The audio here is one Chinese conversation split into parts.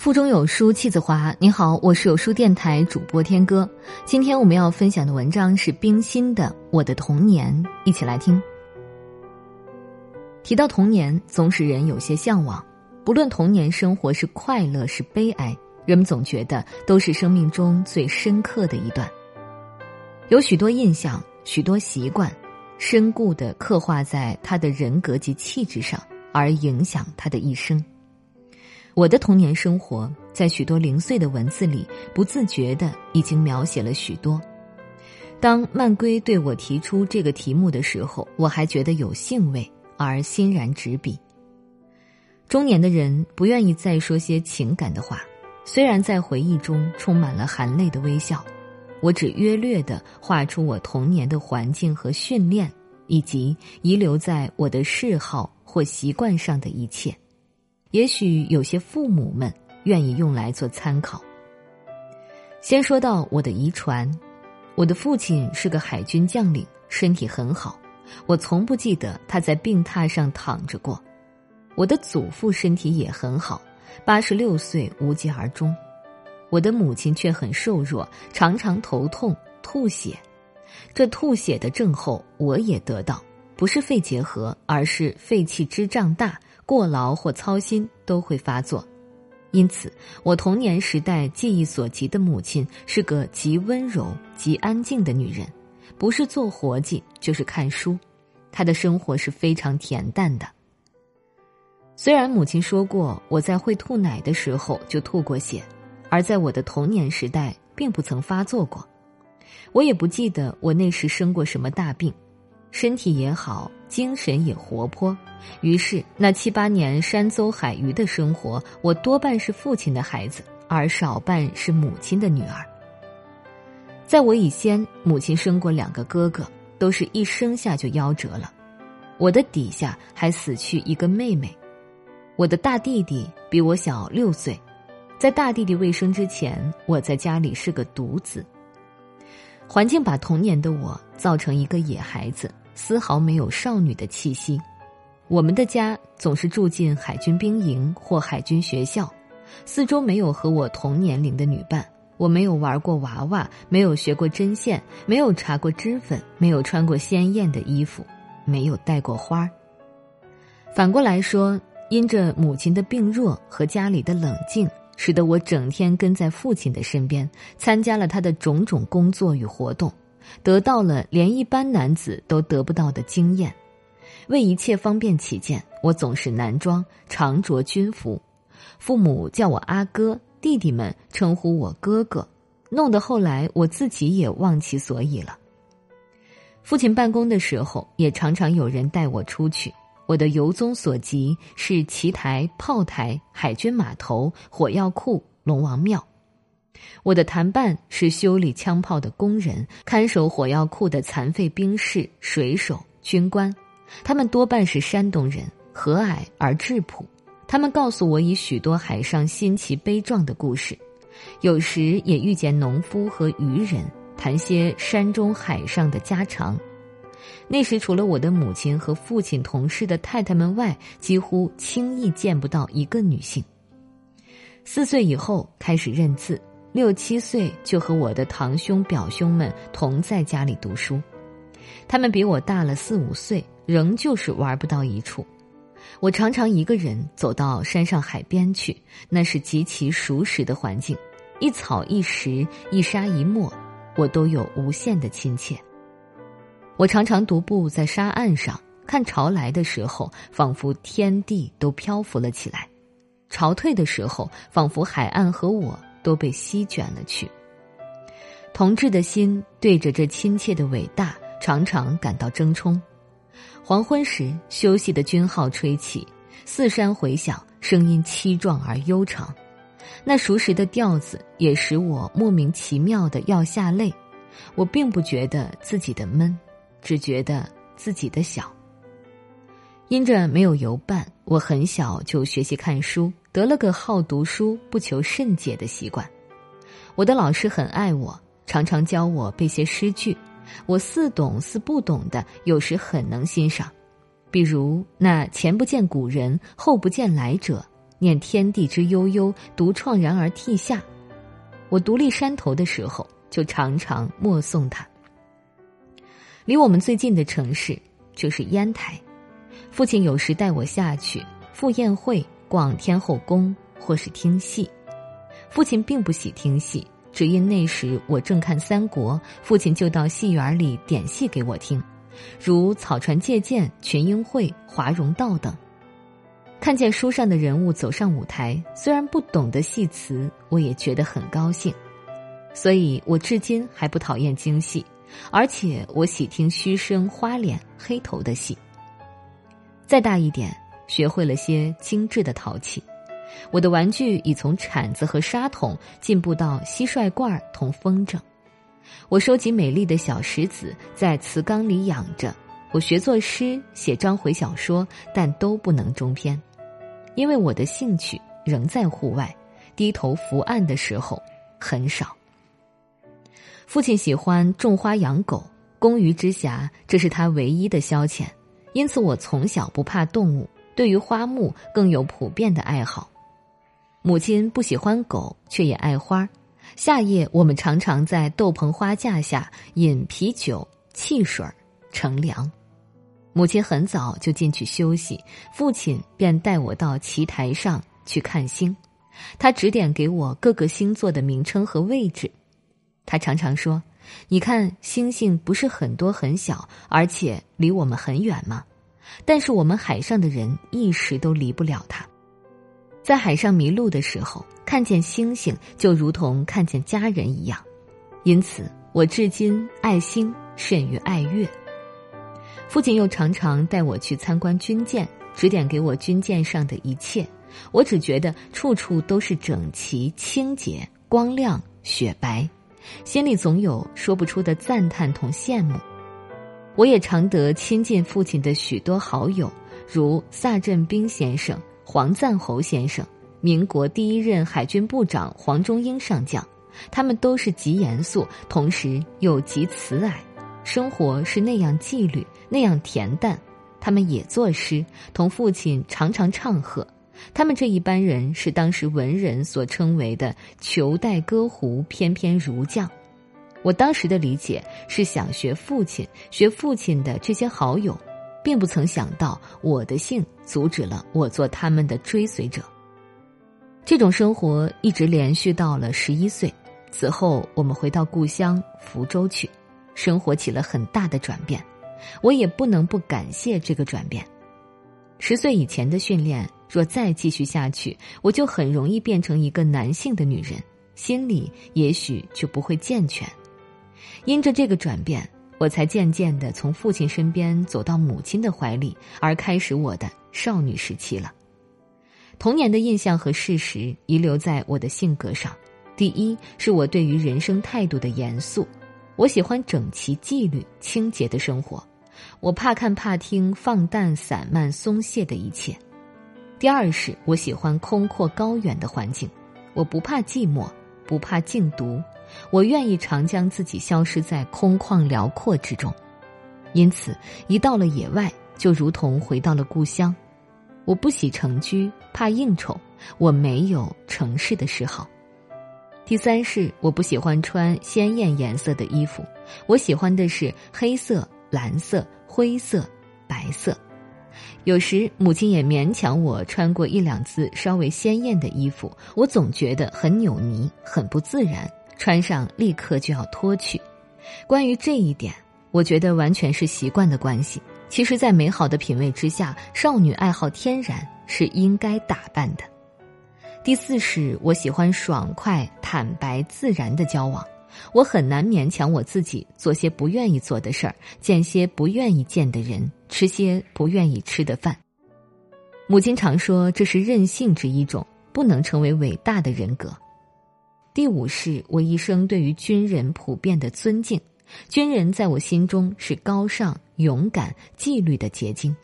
腹中有书气自华。你好，我是有书电台主播天歌。今天我们要分享的文章是冰心的《我的童年》，一起来听。提到童年，总使人有些向往。不论童年生活是快乐是悲哀，人们总觉得都是生命中最深刻的一段。有许多印象，许多习惯，深固的刻画在他的人格及气质上，而影响他的一生。我的童年生活，在许多零碎的文字里，不自觉的已经描写了许多。当曼归对我提出这个题目的时候，我还觉得有兴味，而欣然执笔。中年的人不愿意再说些情感的话，虽然在回忆中充满了含泪的微笑，我只约略的画出我童年的环境和训练，以及遗留在我的嗜好或习惯上的一切。也许有些父母们愿意用来做参考。先说到我的遗传，我的父亲是个海军将领，身体很好，我从不记得他在病榻上躺着过。我的祖父身体也很好，八十六岁无疾而终。我的母亲却很瘦弱，常常头痛、吐血。这吐血的症候我也得到，不是肺结核，而是肺气支胀大。过劳或操心都会发作，因此我童年时代记忆所及的母亲是个极温柔、极安静的女人，不是做活计就是看书，她的生活是非常恬淡的。虽然母亲说过我在会吐奶的时候就吐过血，而在我的童年时代并不曾发作过，我也不记得我那时生过什么大病。身体也好，精神也活泼，于是那七八年山邹海隅的生活，我多半是父亲的孩子，而少半是母亲的女儿。在我以先，母亲生过两个哥哥，都是一生下就夭折了。我的底下还死去一个妹妹，我的大弟弟比我小六岁，在大弟弟未生之前，我在家里是个独子。环境把童年的我造成一个野孩子。丝毫没有少女的气息。我们的家总是住进海军兵营或海军学校，四周没有和我同年龄的女伴。我没有玩过娃娃，没有学过针线，没有擦过脂粉，没有穿过鲜艳的衣服，没有戴过花儿。反过来说，因着母亲的病弱和家里的冷静，使得我整天跟在父亲的身边，参加了他的种种工作与活动。得到了连一般男子都得不到的经验，为一切方便起见，我总是男装，常着军服。父母叫我阿哥，弟弟们称呼我哥哥，弄得后来我自己也忘其所以了。父亲办公的时候，也常常有人带我出去。我的游踪所及是旗台、炮台、海军码头、火药库、龙王庙。我的谈伴是修理枪炮的工人，看守火药库的残废兵士、水手、军官，他们多半是山东人，和蔼而质朴。他们告诉我以许多海上新奇悲壮的故事，有时也遇见农夫和渔人，谈些山中海上的家常。那时除了我的母亲和父亲同事的太太们外，几乎轻易见不到一个女性。四岁以后开始认字。六七岁就和我的堂兄表兄们同在家里读书，他们比我大了四五岁，仍旧是玩不到一处。我常常一个人走到山上海边去，那是极其熟识的环境，一草一石一沙一墨，我都有无限的亲切。我常常独步在沙岸上，看潮来的时候，仿佛天地都漂浮了起来；潮退的时候，仿佛海岸和我。都被席卷了去。同志的心对着这亲切的伟大，常常感到争冲。黄昏时，休息的军号吹起，四山回响，声音凄壮而悠长。那熟识的调子也使我莫名其妙的要下泪。我并不觉得自己的闷，只觉得自己的小。因着没有游伴，我很小就学习看书。得了个好读书、不求甚解的习惯，我的老师很爱我，常常教我背些诗句，我似懂似不懂的，有时很能欣赏。比如那“前不见古人，后不见来者”，念天地之悠悠，独怆然而涕下。我独立山头的时候，就常常默诵它。离我们最近的城市就是烟台，父亲有时带我下去赴宴会、逛天后宫，或是听戏。父亲并不喜听戏，只因那时我正看《三国》，父亲就到戏园里点戏给我听，如草船借箭、群英会、华容道等。看见书上的人物走上舞台，虽然不懂得戏词，我也觉得很高兴。所以我至今还不讨厌京戏，而且我喜听虚声、花脸、黑头的戏。再大一点，学会了些精致的陶器，我的玩具已从铲子和沙桶进步到蟋蟀罐同风筝。我收集美丽的小石子，在瓷缸里养着。我学作诗，写章回小说，但都不能中篇。因为我的兴趣仍在户外，低头伏案的时候很少。父亲喜欢种花养狗，工余之暇，这是他唯一的消遣。因此，我从小不怕动物，对于花木更有普遍的爱好。母亲不喜欢狗，却也爱花。夏夜，我们常常在豆棚花架下饮啤酒、汽水、乘凉。母亲很早就进去休息，父亲便带我到棋台上去看星。他指点给我各个星座的名称和位置。他常常说：“你看，星星不是很多很小，而且离我们很远吗？但是我们海上的人一时都离不了它。在海上迷路的时候，看见星星就如同看见家人一样。因此，我至今爱星甚于爱月。”父亲又常常带我去参观军舰，指点给我军舰上的一切。我只觉得处处都是整齐、清洁、光亮、雪白，心里总有说不出的赞叹同羡慕。我也常得亲近父亲的许多好友，如萨振兵先生、黄赞侯先生、民国第一任海军部长黄忠英上将，他们都是极严肃，同时又极慈蔼。生活是那样纪律，那样恬淡。他们也作诗，同父亲常常唱和。他们这一班人是当时文人所称为的“裘带歌胡，翩翩儒将”。我当时的理解是想学父亲，学父亲的这些好友，并不曾想到我的姓阻止了我做他们的追随者。这种生活一直连续到了十一岁，此后我们回到故乡福州去。生活起了很大的转变，我也不能不感谢这个转变。十岁以前的训练，若再继续下去，我就很容易变成一个男性的女人，心理也许就不会健全。因着这个转变，我才渐渐的从父亲身边走到母亲的怀里，而开始我的少女时期了。童年的印象和事实遗留在我的性格上，第一是我对于人生态度的严肃。我喜欢整齐、纪律、清洁的生活，我怕看、怕听放荡、散漫、松懈的一切。第二是，我喜欢空阔、高远的环境，我不怕寂寞，不怕静独，我愿意常将自己消失在空旷辽阔之中。因此，一到了野外，就如同回到了故乡。我不喜成居，怕应酬，我没有城市的嗜好。第三是我不喜欢穿鲜艳颜色的衣服，我喜欢的是黑色、蓝色、灰色、白色。有时母亲也勉强我穿过一两次稍微鲜艳的衣服，我总觉得很扭捏、很不自然，穿上立刻就要脱去。关于这一点，我觉得完全是习惯的关系。其实，在美好的品味之下，少女爱好天然，是应该打扮的。第四是我喜欢爽快、坦白、自然的交往，我很难勉强我自己做些不愿意做的事儿，见些不愿意见的人，吃些不愿意吃的饭。母亲常说这是任性之一种，不能成为伟大的人格。第五是我一生对于军人普遍的尊敬，军人在我心中是高尚、勇敢、纪律的结晶，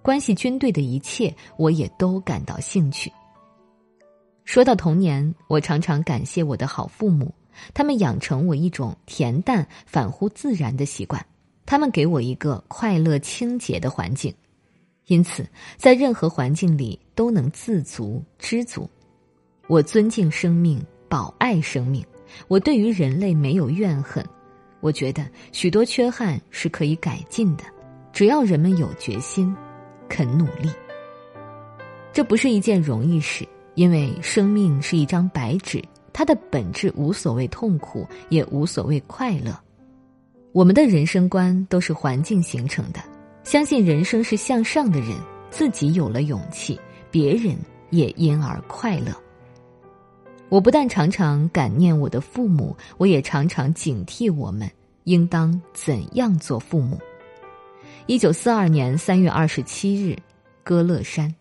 关系军队的一切，我也都感到兴趣。说到童年，我常常感谢我的好父母，他们养成我一种恬淡、反乎自然的习惯，他们给我一个快乐、清洁的环境。因此，在任何环境里都能自足知足。我尊敬生命，保爱生命。我对于人类没有怨恨。我觉得许多缺憾是可以改进的，只要人们有决心，肯努力。这不是一件容易事，因为生命是一张白纸，它的本质无所谓痛苦，也无所谓快乐。我们的人生观都是环境形成的。相信人生是向上的人，自己有了勇气，别人也因而快乐。我不但常常感念我的父母，我也常常警惕我们应当怎样做父母。一九四二年三月二十七日，歌乐山。